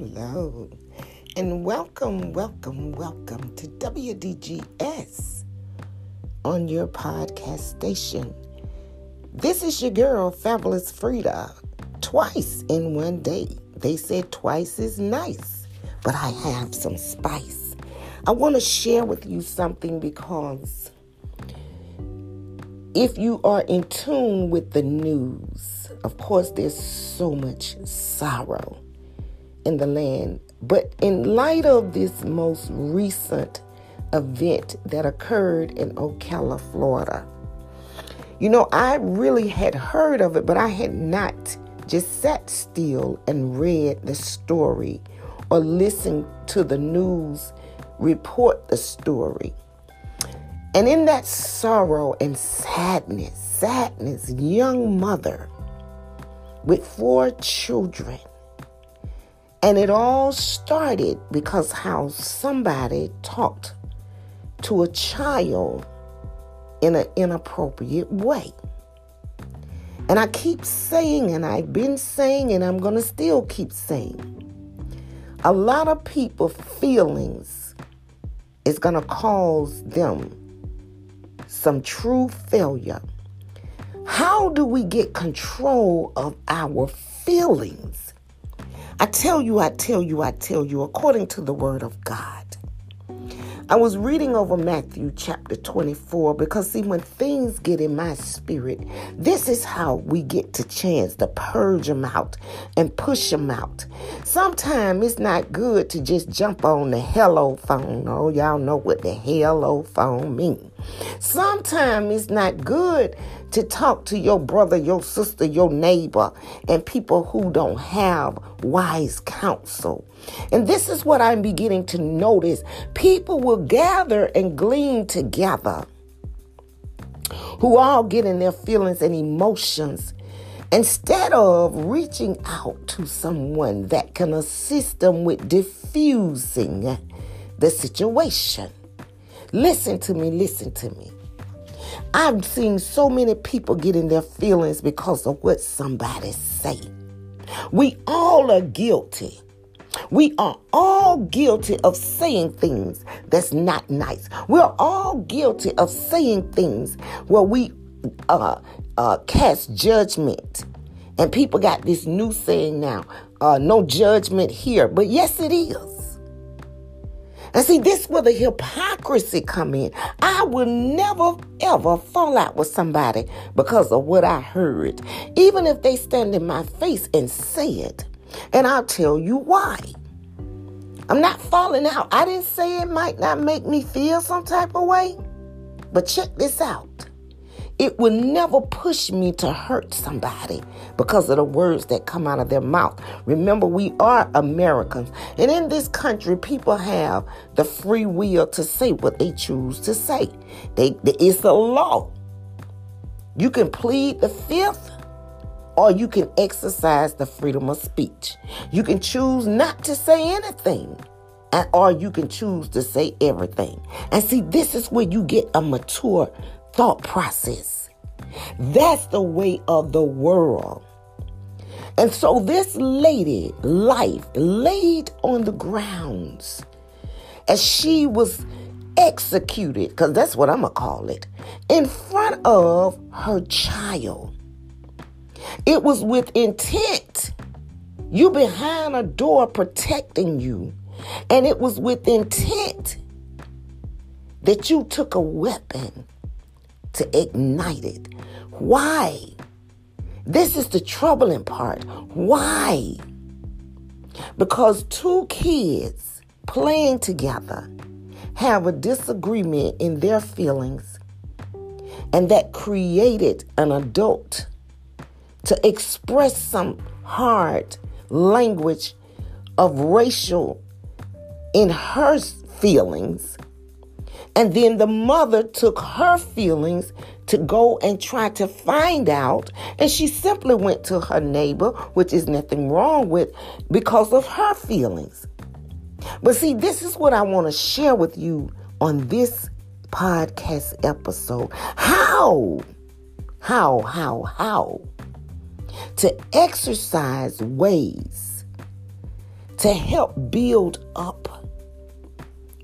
hello, and welcome, welcome, welcome to WDGS on your podcast station. This is your girl, Fabulous Frida, twice in one day. They said twice is nice, but I have some spice. I want to share with you something because if you are in tune with the news, of course, there's so much sorrow in the land. But in light of this most recent event that occurred in Ocala, Florida, you know, I really had heard of it, but I had not just sat still and read the story or listened to the news report the story. And in that sorrow and sadness, sadness, young mother with four children and it all started because how somebody talked to a child in an inappropriate way. And I keep saying, and I've been saying, and I'm going to still keep saying, a lot of people feelings is going to cause them some true failure. How do we get control of our feelings? I tell you, I tell you, I tell you, according to the word of God. I was reading over Matthew chapter 24 because, see, when things get in my spirit, this is how we get to chance to purge them out and push them out. Sometimes it's not good to just jump on the hello phone. Oh, y'all know what the hello phone means. Sometimes it's not good to talk to your brother, your sister, your neighbor, and people who don't have wise counsel. And this is what I'm beginning to notice. People will gather and glean together who all get in their feelings and emotions instead of reaching out to someone that can assist them with diffusing the situation. Listen to me, listen to me. I've seen so many people get in their feelings because of what somebody say. We all are guilty. We are all guilty of saying things that's not nice. We're all guilty of saying things where we uh, uh, cast judgment. And people got this new saying now, uh, no judgment here. But yes, it is. And see, this where the hypocrisy come in. I will never ever fall out with somebody because of what I heard, even if they stand in my face and say it. And I'll tell you why. I'm not falling out. I didn't say it might not make me feel some type of way, but check this out. It will never push me to hurt somebody because of the words that come out of their mouth. Remember, we are Americans. And in this country, people have the free will to say what they choose to say. They, it's a law. You can plead the fifth or you can exercise the freedom of speech. You can choose not to say anything. And, or you can choose to say everything. And see, this is where you get a mature thought process. That's the way of the world. And so this lady, life laid on the grounds as she was executed, because that's what I'm going to call it, in front of her child. It was with intent. You behind a door protecting you. And it was with intent that you took a weapon to ignite it. Why? This is the troubling part. Why? Because two kids playing together have a disagreement in their feelings, and that created an adult to express some hard language of racial in her feelings and then the mother took her feelings to go and try to find out. And she simply went to her neighbor, which is nothing wrong with, because of her feelings. But see, this is what I want to share with you on this podcast episode. How, how, how, how to exercise ways to help build up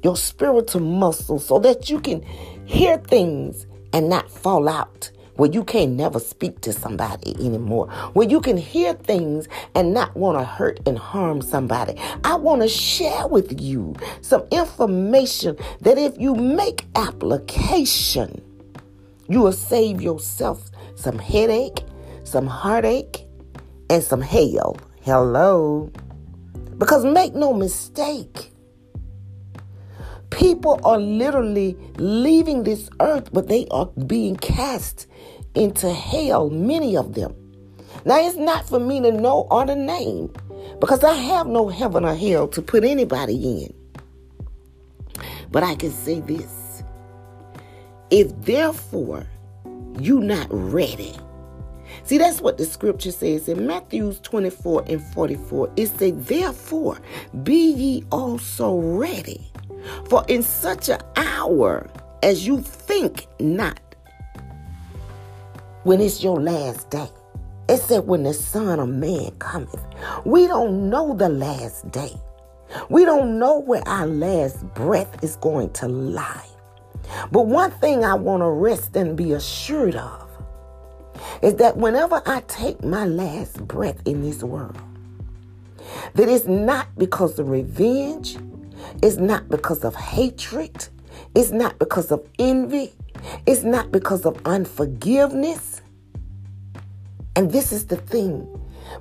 your spiritual muscles so that you can hear things and not fall out where you can't never speak to somebody anymore, where you can hear things and not want to hurt and harm somebody. I want to share with you some information that if you make application, you will save yourself some headache, some heartache, and some hell. Hello. Because make no mistake, people are literally leaving this earth, but they are being cast into hell, many of them. Now, it's not for me to know or to name because I have no heaven or hell to put anybody in. But I can say this if therefore you're not ready, See, that's what the scripture says in Matthew 24 and 44. It says, Therefore, be ye also ready, for in such an hour as you think not, when it's your last day. It said, when the Son of Man cometh. We don't know the last day. We don't know where our last breath is going to lie. But one thing I want to rest and be assured of is that whenever I take my last breath in this world, that it's not because of revenge, it's not because of hatred, it's not because of envy, it's not because of unforgiveness. And this is the thing.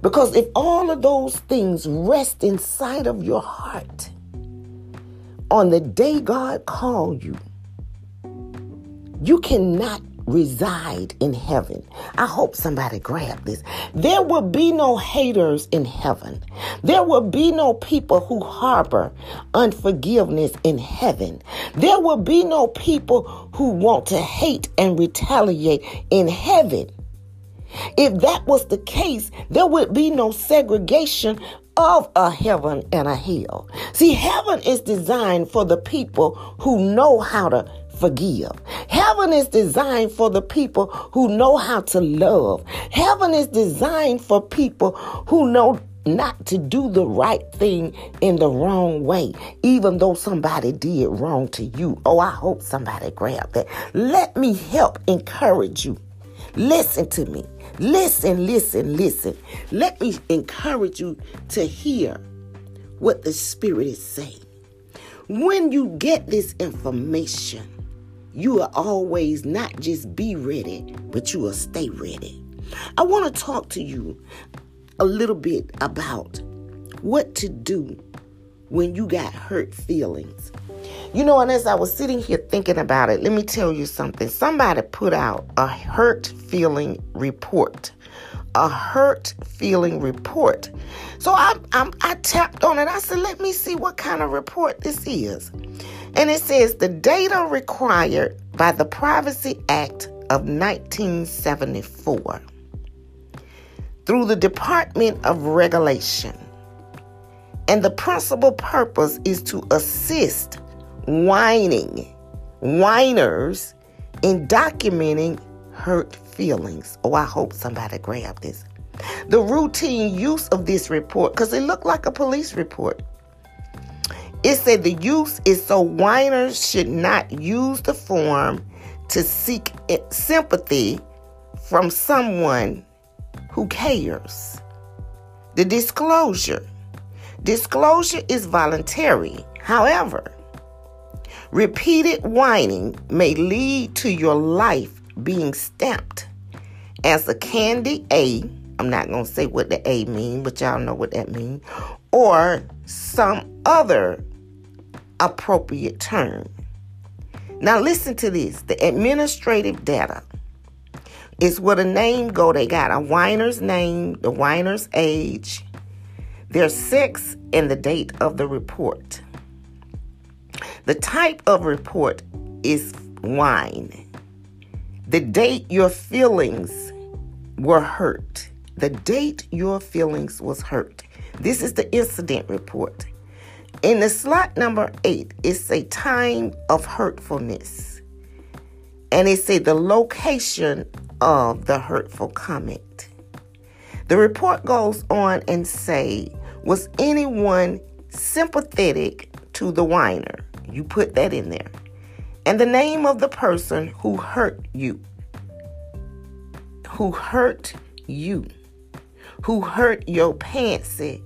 Because if all of those things rest inside of your heart on the day God called you, you cannot reside in heaven. I hope somebody grabbed this. There will be no haters in heaven. There will be no people who harbor unforgiveness in heaven. There will be no people who want to hate and retaliate in heaven. If that was the case, there would be no segregation of a heaven and a hell. See, heaven is designed for the people who know how to forgive. Heaven is designed for the people who know how to love. Heaven is designed for people who know not to do the right thing in the wrong way, even though somebody did wrong to you. Oh, I hope somebody grabbed that. Let me help encourage you. Listen to me. Listen, listen, listen. Let me encourage you to hear what the Spirit is saying. When you get this information, you will always not just be ready, but you will stay ready. I want to talk to you a little bit about what to do when you got hurt feelings. You know, and as I was sitting here thinking about it, let me tell you something. Somebody put out a hurt feeling report. A hurt feeling report. So I, I, I tapped on it. I said, let me see what kind of report this is. And it says the data required by the Privacy Act of 1974 through the Department of Regulation. And the principal purpose is to assist whining, whiners in documenting hurt feelings. Oh, I hope somebody grabbed this. The routine use of this report, because it looked like a police report, it said the use is so whiners should not use the form to seek sympathy from someone who cares. The disclosure. Disclosure is voluntary. However, repeated whining may lead to your life being stamped as a candy A. I'm not going to say what the A mean, but y'all know what that means. Or some other appropriate term. Now listen to this. The administrative data is what a name go. They got a whiner's name, the whiner's age, their sex, and the date of the report. The type of report is whine. The date your feelings were hurt. The date your feelings was hurt. This is the incident report. In the slot number eight, it's a time of hurtfulness. And it say the location of the hurtful comment. The report goes on and say, Was anyone sympathetic to the whiner? You put that in there. And the name of the person who hurt you. Who hurt you. Who hurt your pantsy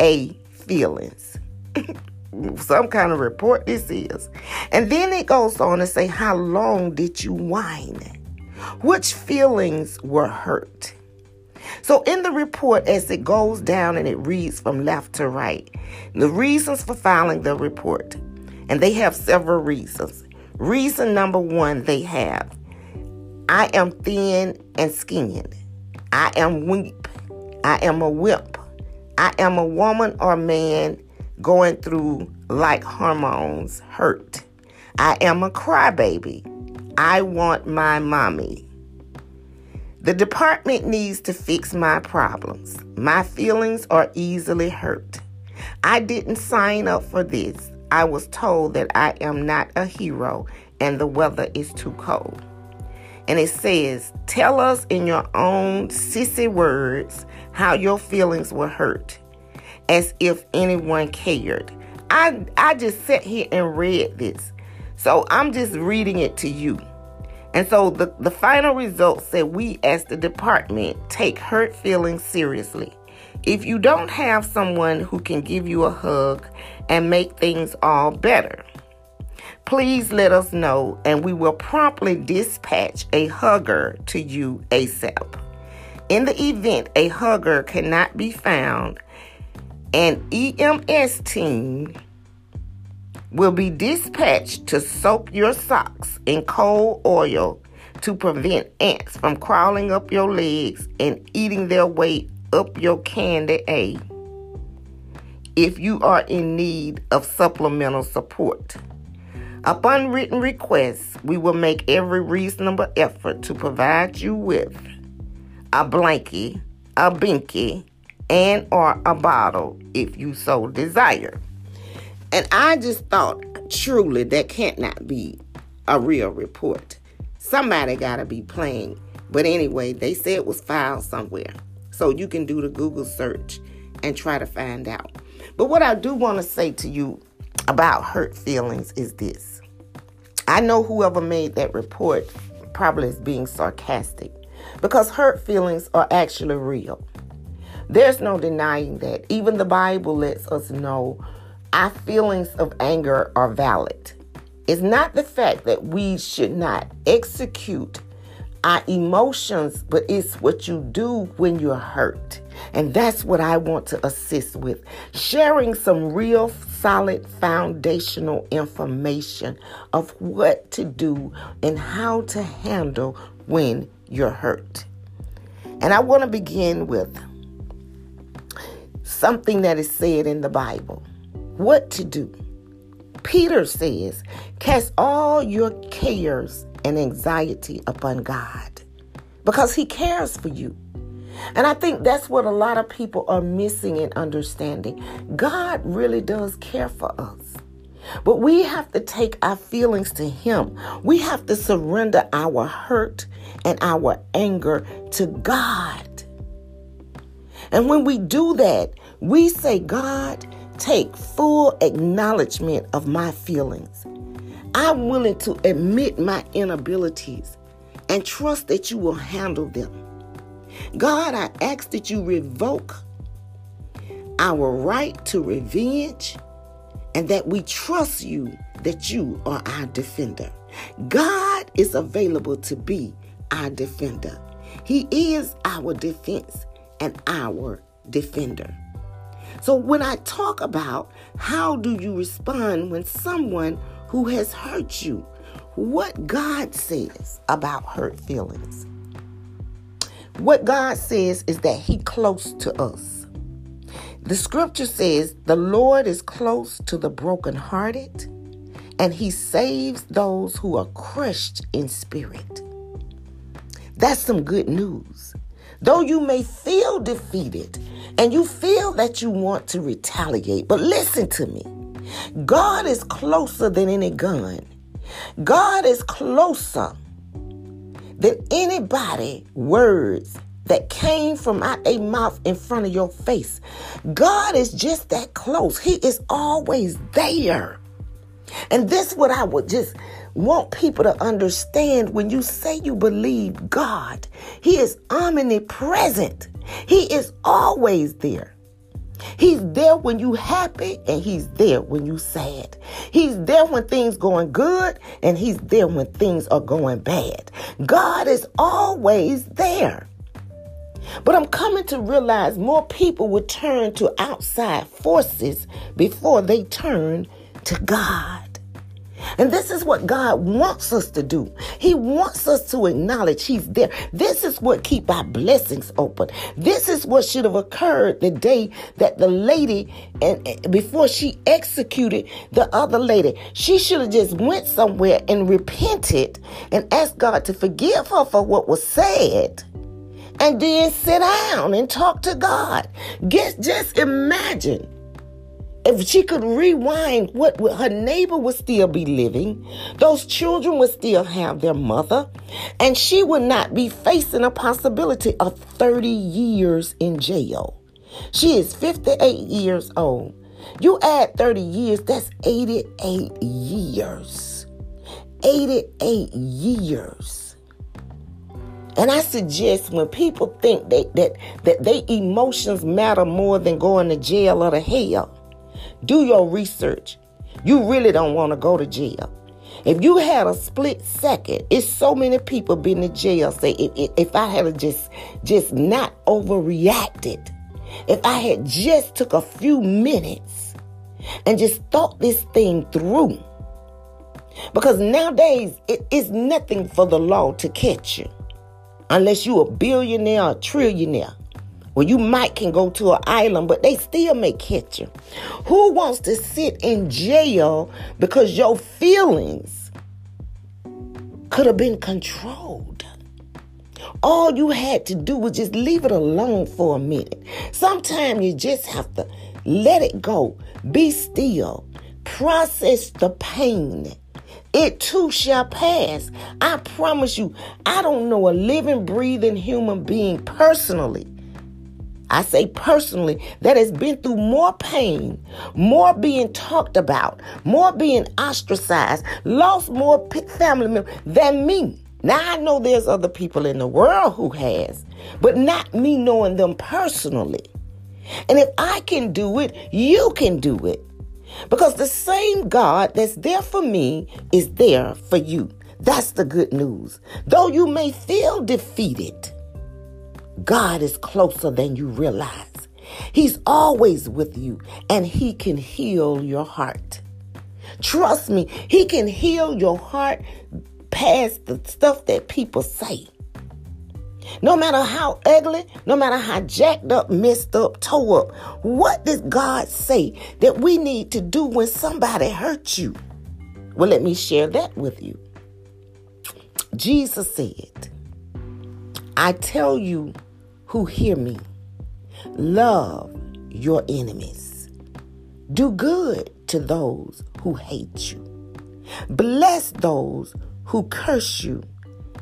a feelings. Some kind of report this is. And then it goes on to say, How long did you whine? Which feelings were hurt? So, in the report, as it goes down and it reads from left to right, the reasons for filing the report, and they have several reasons. Reason number one, they have I am thin and skinned. I am weak. I am a wimp. I am a woman or man going through like hormones hurt. I am a crybaby. I want my mommy. The department needs to fix my problems. My feelings are easily hurt. I didn't sign up for this. I was told that I am not a hero and the weather is too cold. And it says, Tell us in your own sissy words how your feelings were hurt, as if anyone cared. I, I just sat here and read this. So I'm just reading it to you. And so the, the final result said we as the department take hurt feelings seriously. If you don't have someone who can give you a hug and make things all better, please let us know and we will promptly dispatch a hugger to you ASAP. In the event a hugger cannot be found, an EMS team will be dispatched to soak your socks in cold oil to prevent ants from crawling up your legs and eating their way up your candy A. If you are in need of supplemental support. Upon written request, we will make every reasonable effort to provide you with a blankie, a binky, and or a bottle if you so desire. And I just thought, truly, that can't not be a real report. Somebody got to be playing. But anyway, they said it was filed somewhere. So you can do the Google search and try to find out. But what I do want to say to you about hurt feelings is this. I know whoever made that report probably is being sarcastic because hurt feelings are actually real. There's no denying that. Even the Bible lets us know our feelings of anger are valid. It's not the fact that we should not execute our emotions, but it's what you do when you're hurt. And that's what I want to assist with. Sharing some real solid foundational information of what to do and how to handle when you're hurt. And I want to begin with something that is said in the Bible what to do. Peter says, Cast all your cares and anxiety upon God because He cares for you. And I think that's what a lot of people are missing in understanding. God really does care for us. But we have to take our feelings to Him. We have to surrender our hurt and our anger to God. And when we do that, we say, God, take full acknowledgement of my feelings. I'm willing to admit my inabilities and trust that you will handle them. God, I ask that you revoke our right to revenge and that we trust you that you are our defender. God is available to be our defender. He is our defense and our defender. So when I talk about how do you respond when someone who has hurt you, what God says about hurt feelings. What God says is that he close to us. The scripture says the Lord is close to the brokenhearted and he saves those who are crushed in spirit. That's some good news. Though you may feel defeated and you feel that you want to retaliate, but listen to me. God is closer than any gun. God is closer than anybody words that came from out a mouth in front of your face. God is just that close. He is always there. And this what I would just want people to understand when you say you believe God. He is omnipresent. He is always there. He's there when you happy and he's there when you sad. He's there when things going good and he's there when things are going bad. God is always there. But I'm coming to realize more people would turn to outside forces before they turn to God. And this is what God wants us to do. He wants us to acknowledge He's there. This is what keep our blessings open. This is what should have occurred the day that the lady and before she executed the other lady. She should have just went somewhere and repented and asked God to forgive her for what was said and then sit down and talk to God. Get, just imagine if she could rewind, what her neighbor would still be living, those children would still have their mother, and she would not be facing a possibility of 30 years in jail. She is 58 years old. You add 30 years, that's 88 years. 88 years. And I suggest when people think they, that that their emotions matter more than going to jail or to hell, do your research. You really don't want to go to jail. If you had a split second, it's so many people been in jail. Say if, if I had just just not overreacted, if I had just took a few minutes and just thought this thing through, because nowadays it is nothing for the law to catch you, unless you a billionaire or a trillionaire. Well, you might can go to an island, but they still may catch you. Who wants to sit in jail because your feelings could have been controlled? All you had to do was just leave it alone for a minute. Sometimes you just have to let it go. Be still. Process the pain. It too shall pass. I promise you, I don't know a living, breathing human being personally I say personally, that has been through more pain, more being talked about, more being ostracized, lost more family members than me. Now I know there's other people in the world who has, but not me knowing them personally. And if I can do it, you can do it. Because the same God that's there for me is there for you. That's the good news. Though you may feel defeated, God is closer than you realize. He's always with you and He can heal your heart. Trust me, He can heal your heart past the stuff that people say. No matter how ugly, no matter how jacked up, messed up, tore up, what does God say that we need to do when somebody hurts you? Well, let me share that with you. Jesus said, I tell you who hear me. Love your enemies. Do good to those who hate you. Bless those who curse you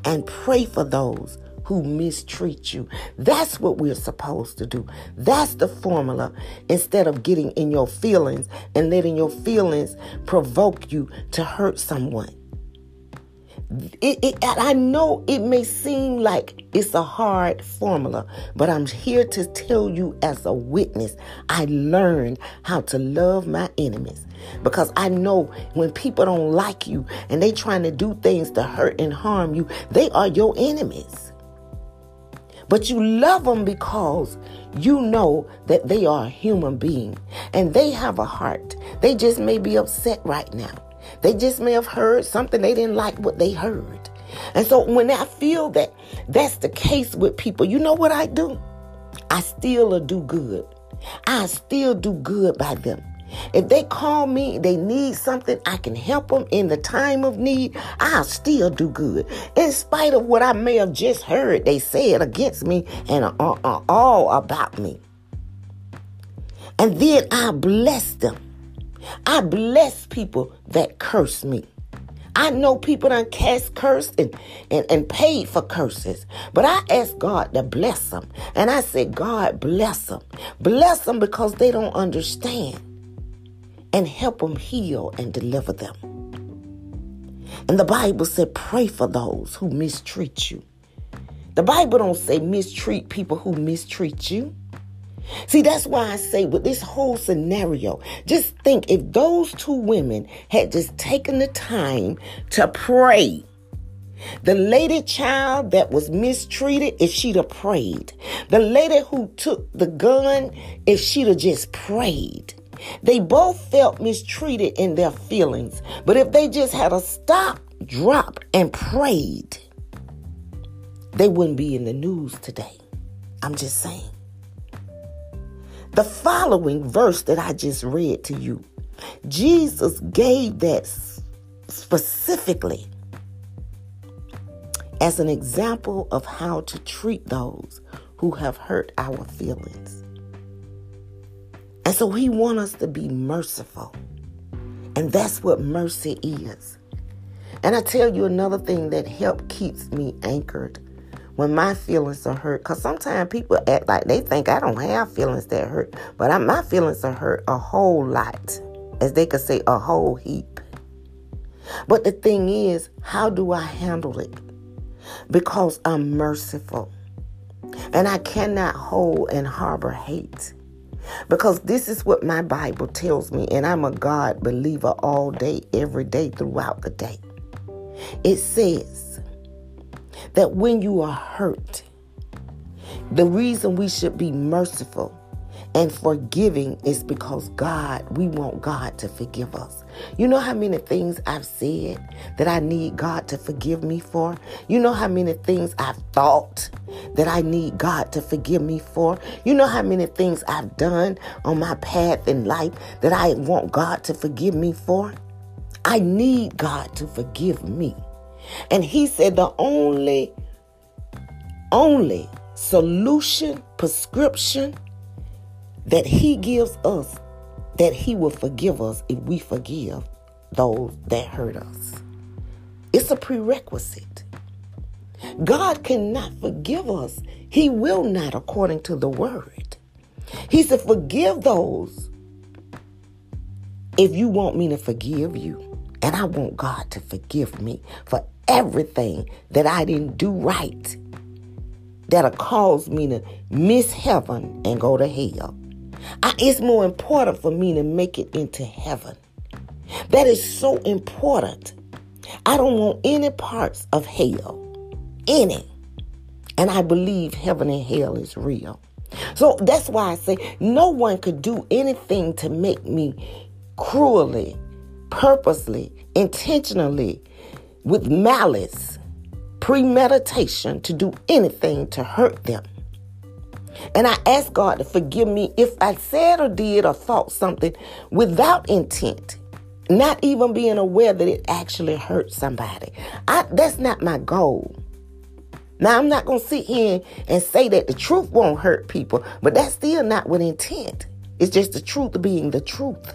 and pray for those who mistreat you. That's what we're supposed to do. That's the formula instead of getting in your feelings and letting your feelings provoke you to hurt someone. It, it, I know it may seem like it's a hard formula, but I'm here to tell you as a witness, I learned how to love my enemies because I know when people don't like you and they trying to do things to hurt and harm you, they are your enemies. But you love them because you know that they are a human being and they have a heart. They just may be upset right now. They just may have heard something they didn't like what they heard. And so when I feel that that's the case with people, you know what I do? I still do good. I still do good by them. If they call me, they need something, I can help them in the time of need, I'll still do good. In spite of what I may have just heard they said against me and uh, uh, all about me. And then I bless them. I bless people that curse me. I know people done cast curse and, and, and paid for curses. But I asked God to bless them. And I said, God, bless them. Bless them because they don't understand. And help them heal and deliver them. And the Bible said, pray for those who mistreat you. The Bible don't say mistreat people who mistreat you. See, that's why I say with this whole scenario, just think if those two women had just taken the time to pray. The lady child that was mistreated, if she'd have prayed. The lady who took the gun, if she'd have just prayed. They both felt mistreated in their feelings. But if they just had a stop, drop, and prayed, they wouldn't be in the news today. I'm just saying. The following verse that I just read to you, Jesus gave that specifically as an example of how to treat those who have hurt our feelings. And so he wants us to be merciful. And that's what mercy is. And I tell you another thing that help keeps me anchored when my feelings are hurt. Because sometimes people act like they think I don't have feelings that hurt, but I, my feelings are hurt a whole lot, as they could say, a whole heap. But the thing is, how do I handle it? Because I'm merciful. And I cannot hold and harbor hate. Because this is what my Bible tells me, and I'm a God believer all day, every day, throughout the day. It says, that when you are hurt, the reason we should be merciful and forgiving is because God, we want God to forgive us. You know how many things I've said that I need God to forgive me for? You know how many things I've thought that I need God to forgive me for? You know how many things I've done on my path in life that I want God to forgive me for? I need God to forgive me. And he said the only, only solution, prescription that he gives us, that he will forgive us if we forgive those that hurt us. It's a prerequisite. God cannot forgive us. He will not, according to the word. He said, Forgive those if you want me to forgive you. And I want God to forgive me for everything that I didn't do right that'll cause me to miss heaven and go to hell. I, it's more important for me to make it into heaven. That is so important. I don't want any parts of hell. Any. And I believe heaven and hell is real. So that's why I say no one could do anything to make me cruelly, purposely, intentionally with malice, premeditation to do anything to hurt them. And I ask God to forgive me if I said or did or thought something without intent, not even being aware that it actually hurt somebody. I, that's not my goal. Now, I'm not going to sit here and say that the truth won't hurt people, but that's still not with intent. It's just the truth being the truth.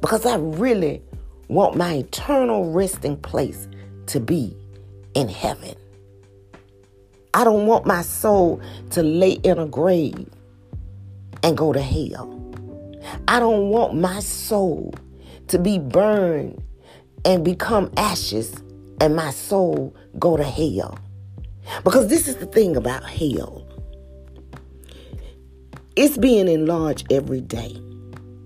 Because I really want my eternal resting place to be in heaven. I don't want my soul to lay in a grave and go to hell. I don't want my soul to be burned and become ashes and my soul go to hell. Because this is the thing about hell. It's being enlarged every day.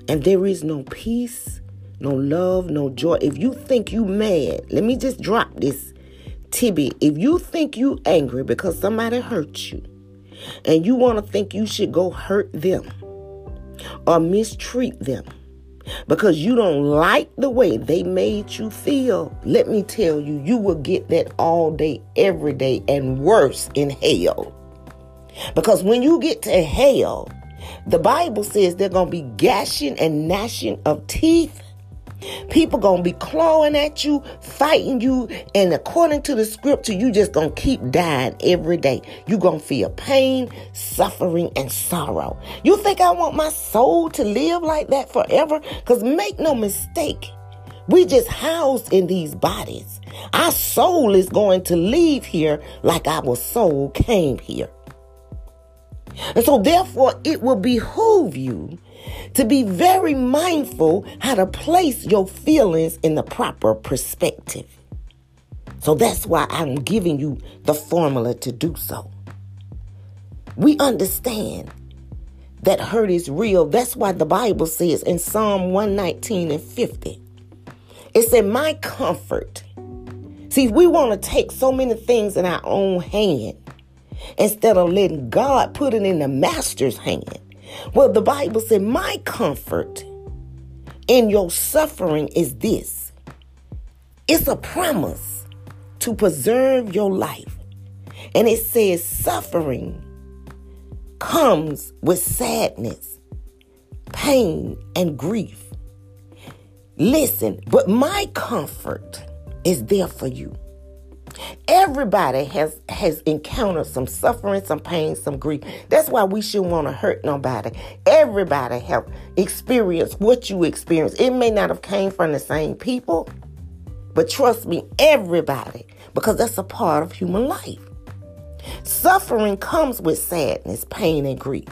And there is no peace, no love, no joy. If you think you mad, let me just drop this tidbit. If you think you angry because somebody hurt you, and you want to think you should go hurt them or mistreat them because you don't like the way they made you feel, let me tell you, you will get that all day, every day, and worse in hell. Because when you get to hell, the Bible says they're going to be gashing and gnashing of teeth People gonna be clawing at you, fighting you, and according to the scripture, you just gonna keep dying every day. You gonna feel pain, suffering, and sorrow. You think I want my soul to live like that forever? Cause make no mistake, We just housed in these bodies. Our soul is going to leave here like our soul came here. And so, therefore, it will behoove you to be very mindful how to place your feelings in the proper perspective. So, that's why I'm giving you the formula to do so. We understand that hurt is real. That's why the Bible says in Psalm 119 and 50, it said, My comfort. See, we want to take so many things in our own hand instead of letting God put it in the master's hand. Well, the Bible said, My comfort in your suffering is this it's a promise to preserve your life. And it says, Suffering comes with sadness, pain, and grief. Listen, but my comfort is there for you. Everybody has has encountered some suffering, some pain, some grief. That's why we shouldn't want to hurt nobody. Everybody have experienced what you experienced. It may not have came from the same people, but trust me, everybody, because that's a part of human life. Suffering comes with sadness, pain, and grief.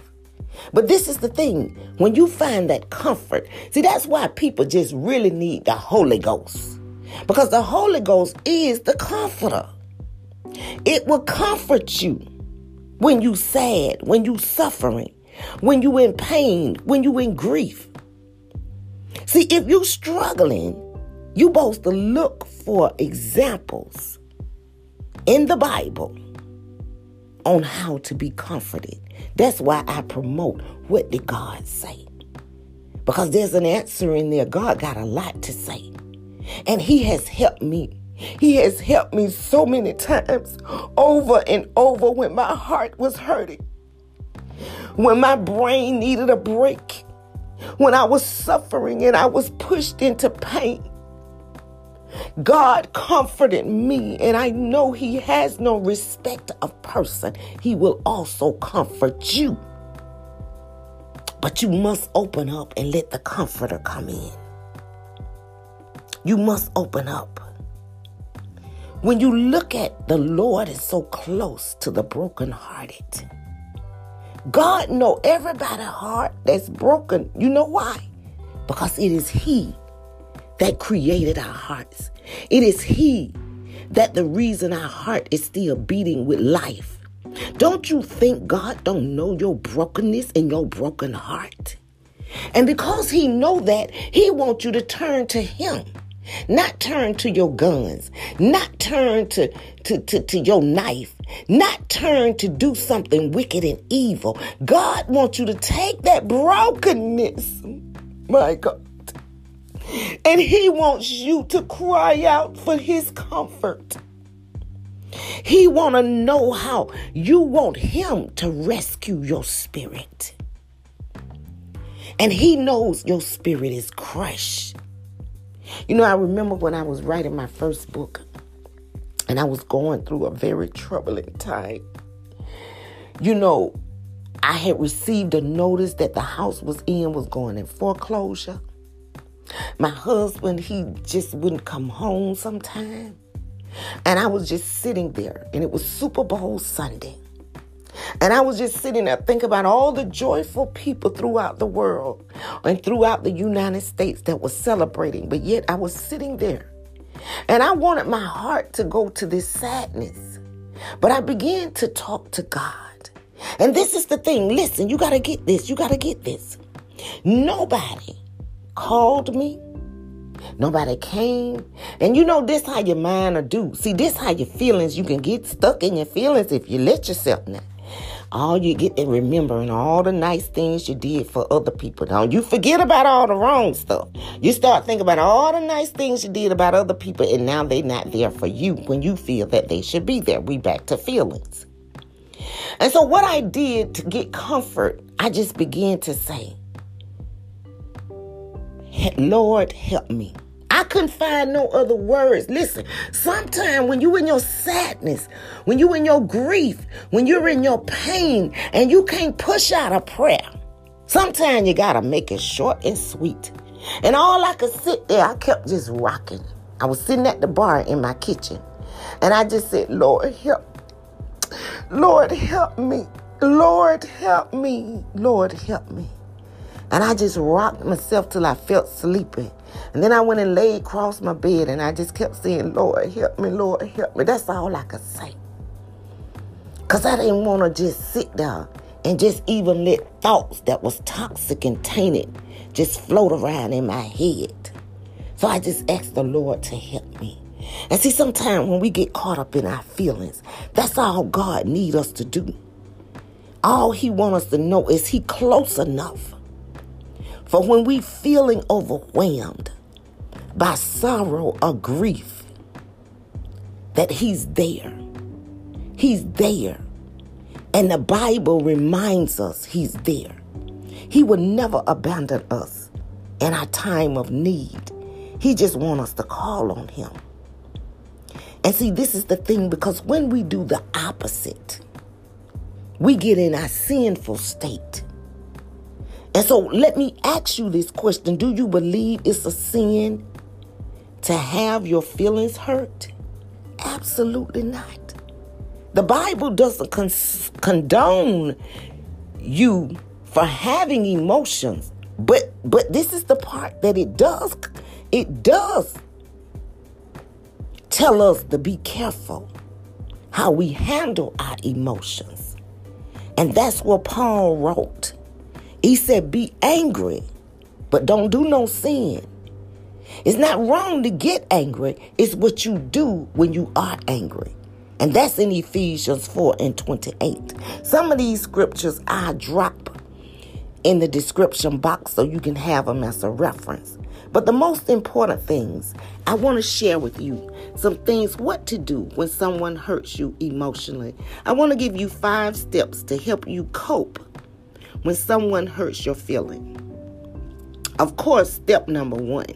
But this is the thing when you find that comfort, see, that's why people just really need the Holy Ghost. Because the Holy Ghost is the comforter. It will comfort you when you sad, when you suffering, when you in pain, when you in grief. See, if you struggling, you supposed to look for examples in the Bible on how to be comforted. That's why I promote what did God say? Because there's an answer in there. God got a lot to say. And He has helped me. He has helped me so many times over and over when my heart was hurting, when my brain needed a break, when I was suffering and I was pushed into pain. God comforted me, and I know He has no respect of person. He will also comfort you. But you must open up and let the comforter come in. You must open up. When you look at the Lord is so close to the brokenhearted. God know everybody heart that's broken. You know why? Because it is He that created our hearts. It is He that the reason our heart is still beating with life. Don't you think God don't know your brokenness and your broken heart? And because he know that, he wants you to turn to him. Not turn to your guns, not turn to, to, to, to your knife, not turn to do something wicked and evil. God wants you to take that brokenness, my God, and He wants you to cry out for His comfort. He want to know how you want Him to rescue your spirit. And He knows your spirit is crushed. You know, I remember when I was writing my first book and I was going through a very troubling time. You know, I had received a notice that the house was in was going in foreclosure. My husband, he just wouldn't come home sometime. And I was just sitting there, and it was Super Bowl Sunday. And I was just sitting there thinking about all the joyful people throughout the world and throughout the United States that were celebrating. But yet I was sitting there. And I wanted my heart to go to this sadness. But I began to talk to God. And this is the thing. Listen, you got to get this. You got to get this. Nobody called me. Nobody came. And you know this how your mind will do. See, this how your feelings, you can get stuck in your feelings if you let yourself now all you get to remembering all the nice things you did for other people. Now you forget about all the wrong stuff. You start thinking about all the nice things you did about other people, and now they're not there for you when you feel that they should be there. We back to feelings. And so what I did to get comfort, I just began to say, Lord, help me. I couldn't find no other words. Listen, sometimes when you in your sadness, when you in your grief, when you're in your pain, and you can't push out a prayer, sometimes you gotta make it short and sweet. And all I could sit there, I kept just rocking. I was sitting at the bar in my kitchen. And I just said, Lord, help. Lord, help me. Lord, help me. Lord, help me. And I just rocked myself till I felt sleepy. And then I went and laid across my bed and I just kept saying, Lord, help me, Lord, help me. That's all I could say. Because I didn't want to just sit there and just even let thoughts that was toxic and tainted just float around in my head. So I just asked the Lord to help me. And see, sometimes when we get caught up in our feelings, that's all God need us to do. All he want us to know is he close enough for when we feeling overwhelmed by sorrow or grief, that he's there. He's there. And the Bible reminds us he's there. He will never abandon us in our time of need. He just wants us to call on him. And see, this is the thing because when we do the opposite, we get in our sinful state. And so let me ask you this question Do you believe it's a sin to have your feelings hurt? Absolutely not. The Bible doesn't con- condone you for having emotions, but but this is the part that it does it does tell us to be careful how we handle our emotions. And that's what Paul wrote he said, Be angry, but don't do no sin. It's not wrong to get angry, it's what you do when you are angry. And that's in Ephesians 4 and 28. Some of these scriptures I drop in the description box so you can have them as a reference. But the most important things, I want to share with you some things what to do when someone hurts you emotionally. I want to give you five steps to help you cope when someone hurts your feeling. Of course, step number one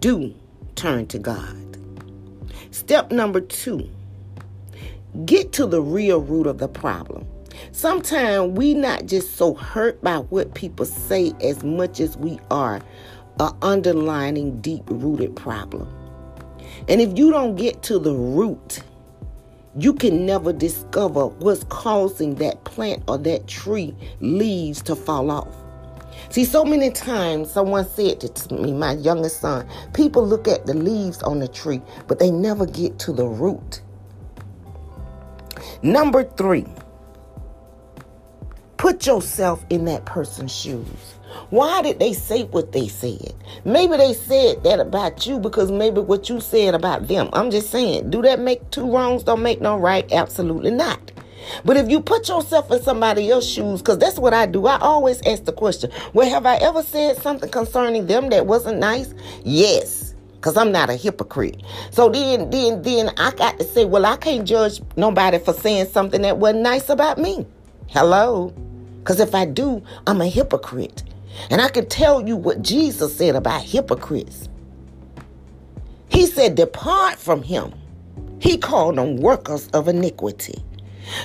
do turn to God. Step number two get to the real root of the problem. Sometimes we not just so hurt by what people say as much as we are a underlining deep rooted problem. And if you don't get to the root, you can never discover what's causing that plant or that tree leaves to fall off. See, so many times someone said to me, my youngest son, people look at the leaves on the tree, but they never get to the root. Number three, put yourself in that person's shoes. Why did they say what they said? Maybe they said that about you because maybe what you said about them. I'm just saying, do that make two wrongs don't make no right? Absolutely not. But if you put yourself in somebody else's shoes, because that's what I do, I always ask the question, well, have I ever said something concerning them that wasn't nice? Yes. Cause I'm not a hypocrite. So then, then, then I got to say, well, I can't judge nobody for saying something that wasn't nice about me. Hello? Cause if I do, I'm a hypocrite. And I can tell you what Jesus said about hypocrites. He said, Depart from him. He called them workers of iniquity.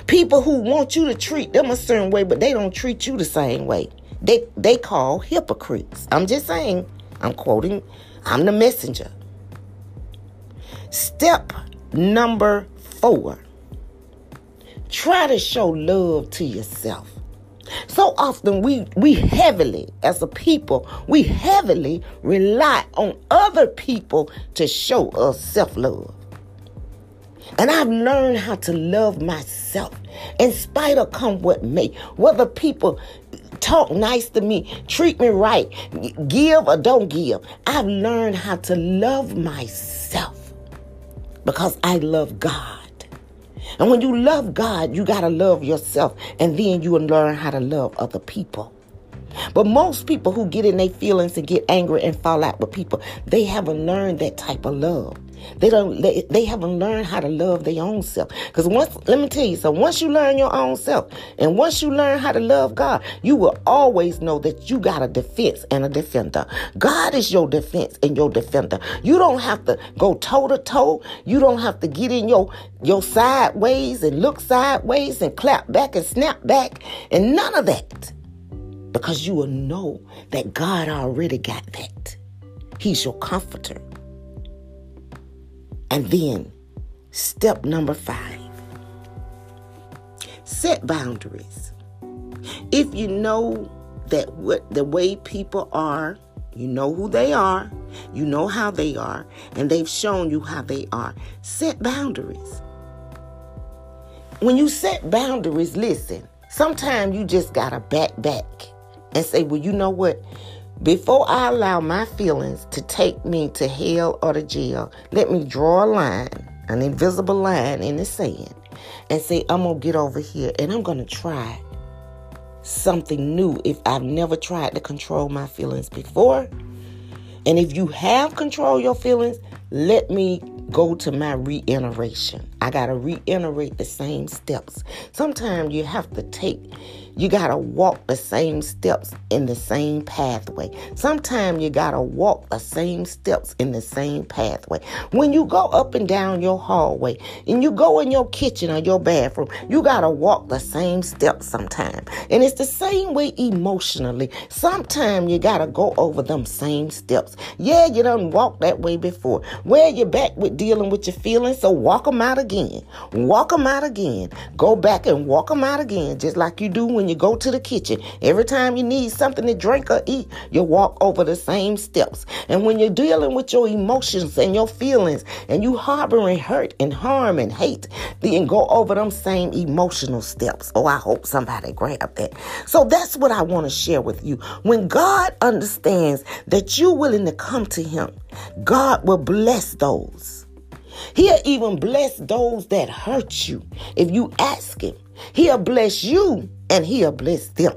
People who want you to treat them a certain way, but they don't treat you the same way. They they call hypocrites. I'm just saying, I'm quoting, I'm the messenger. Step number four. Try to show love to yourself. So often we we heavily as a people, we heavily rely on other people to show us self-love. And I've learned how to love myself in spite of come what may. Whether people talk nice to me, treat me right, give or don't give. I've learned how to love myself because I love God. And when you love God, you got to love yourself. And then you will learn how to love other people. But most people who get in their feelings and get angry and fall out with people, they haven't learned that type of love. They don't. They, they haven't learned how to love their own self. Because once, let me tell you, so once you learn your own self, and once you learn how to love God, you will always know that you got a defense and a defender. God is your defense and your defender. You don't have to go toe to toe. You don't have to get in your your sideways and look sideways and clap back and snap back and none of that. Because you will know that God already got that. He's your comforter. And then, step number five set boundaries. If you know that what the way people are, you know who they are, you know how they are, and they've shown you how they are. Set boundaries. When you set boundaries, listen, sometimes you just gotta back back and say, well, you know what? Before I allow my feelings to take me to hell or to jail, let me draw a line, an invisible line in the sand, and say, I'm gonna get over here and I'm gonna try something new if I've never tried to control my feelings before. And if you have control your feelings, let me go to my reiteration. I got to reiterate the same steps. Sometimes you have to take you got to walk the same steps in the same pathway. Sometimes you got to walk the same steps in the same pathway. When you go up and down your hallway and you go in your kitchen or your bathroom, you got to walk the same steps sometimes. And it's the same way emotionally. Sometimes you got to go over them same steps. Yeah, you done walked that way before. Where you're back with dealing with your feelings, so walk them out again. Walk them out again. Go back and walk them out again, just like you do when when you go to the kitchen. Every time you need something to drink or eat, you walk over the same steps. And when you're dealing with your emotions and your feelings and you harboring hurt and harm and hate, then go over them same emotional steps. Oh, I hope somebody grabbed that. So that's what I want to share with you. When God understands that you're willing to come to Him, God will bless those. He'll even bless those that hurt you if you ask Him. He'll bless you and he'll bless them.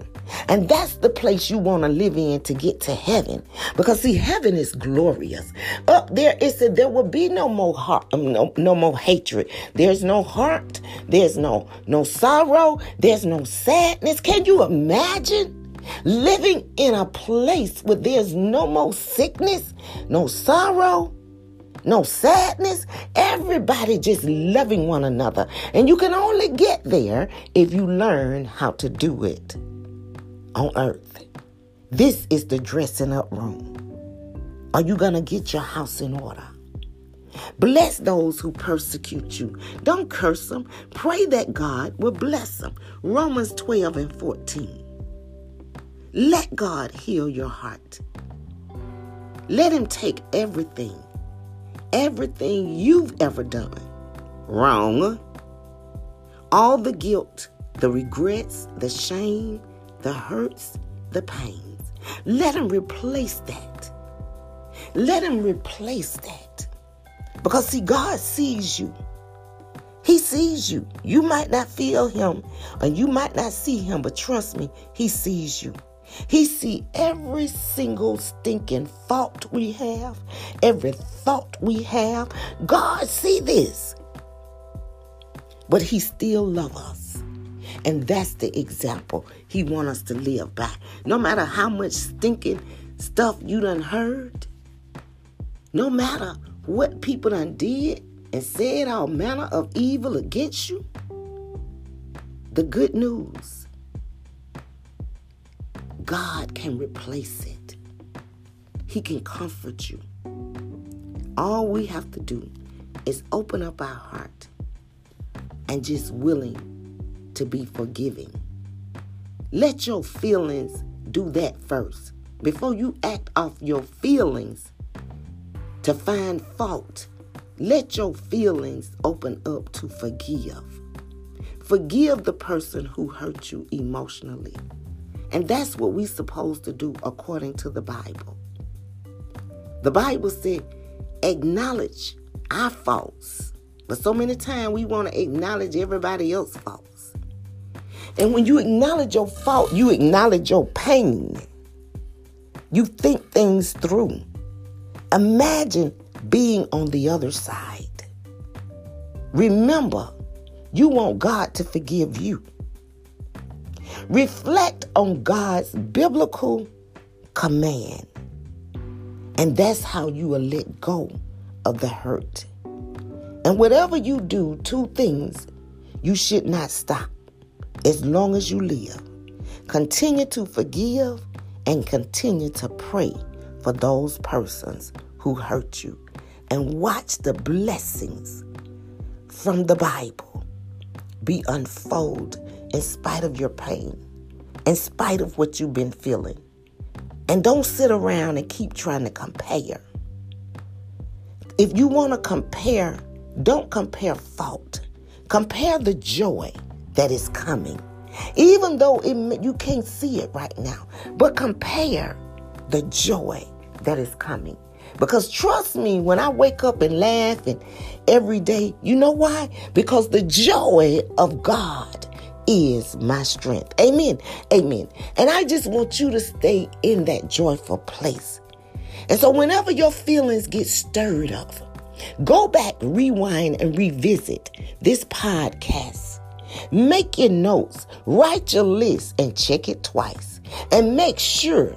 And that's the place you want to live in to get to heaven. Because see, heaven is glorious. Up there it said there will be no more heart, um, no, no more hatred. There's no heart. There's no no sorrow. There's no sadness. Can you imagine? Living in a place where there's no more sickness, no sorrow, no sadness. Everybody just loving one another. And you can only get there if you learn how to do it on earth. This is the dressing up room. Are you going to get your house in order? Bless those who persecute you. Don't curse them. Pray that God will bless them. Romans 12 and 14. Let God heal your heart. Let Him take everything everything you've ever done wrong, all the guilt, the regrets, the shame, the hurts, the pains. Let Him replace that. Let Him replace that. Because, see, God sees you. He sees you. You might not feel Him, and you might not see Him, but trust me, He sees you. He see every single stinking fault we have, every thought we have. God see this. But he still love us. And that's the example he want us to live by. No matter how much stinking stuff you done heard, no matter what people done did and said all manner of evil against you, the good news God can replace it. He can comfort you. All we have to do is open up our heart and just willing to be forgiving. Let your feelings do that first. Before you act off your feelings to find fault, let your feelings open up to forgive. Forgive the person who hurt you emotionally. And that's what we're supposed to do according to the Bible. The Bible said, acknowledge our faults. But so many times we want to acknowledge everybody else's faults. And when you acknowledge your fault, you acknowledge your pain. You think things through. Imagine being on the other side. Remember, you want God to forgive you. Reflect on God's biblical command. And that's how you will let go of the hurt. And whatever you do, two things you should not stop as long as you live. Continue to forgive and continue to pray for those persons who hurt you. And watch the blessings from the Bible be unfold in spite of your pain, in spite of what you've been feeling. And don't sit around and keep trying to compare. If you want to compare, don't compare fault. Compare the joy that is coming. Even though it, you can't see it right now, but compare the joy that is coming. Because trust me, when I wake up and laugh and every day, you know why? Because the joy of God is my strength. Amen. Amen. And I just want you to stay in that joyful place. And so whenever your feelings get stirred up, go back, rewind, and revisit this podcast. Make your notes, write your list, and check it twice. And make sure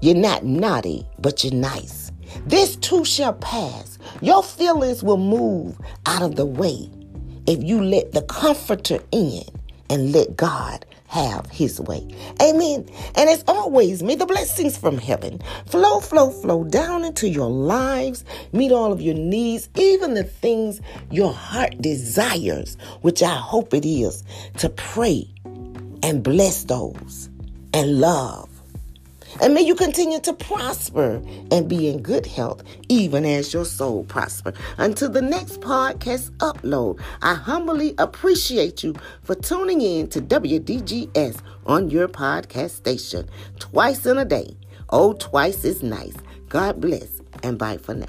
you're not naughty, but you're nice. This too shall pass. Your feelings will move out of the way if you let the comforter in and let God have his way. Amen. And as always, may the blessings from heaven flow, flow, flow down into your lives, meet all of your needs, even the things your heart desires, which I hope it is, to pray and bless those and love and may you continue to prosper and be in good health, even as your soul prosper. Until the next podcast upload, I humbly appreciate you for tuning in to WDGS on your podcast station twice in a day. Oh, twice is nice. God bless and bye for now.